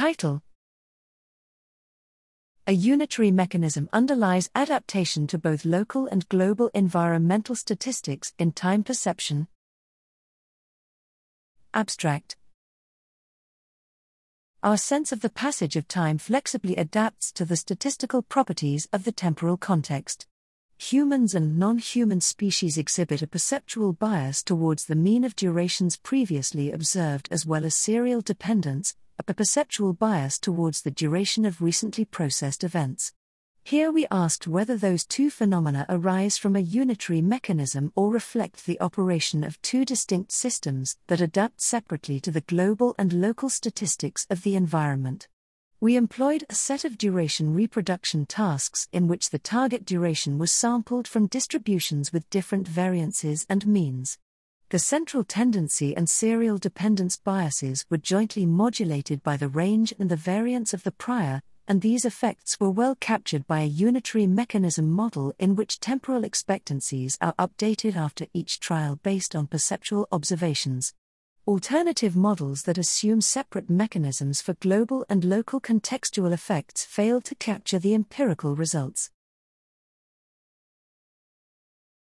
Title A unitary mechanism underlies adaptation to both local and global environmental statistics in time perception. Abstract Our sense of the passage of time flexibly adapts to the statistical properties of the temporal context. Humans and non human species exhibit a perceptual bias towards the mean of durations previously observed as well as serial dependence, a perceptual bias towards the duration of recently processed events. Here we asked whether those two phenomena arise from a unitary mechanism or reflect the operation of two distinct systems that adapt separately to the global and local statistics of the environment. We employed a set of duration reproduction tasks in which the target duration was sampled from distributions with different variances and means. The central tendency and serial dependence biases were jointly modulated by the range and the variance of the prior, and these effects were well captured by a unitary mechanism model in which temporal expectancies are updated after each trial based on perceptual observations. Alternative models that assume separate mechanisms for global and local contextual effects fail to capture the empirical results.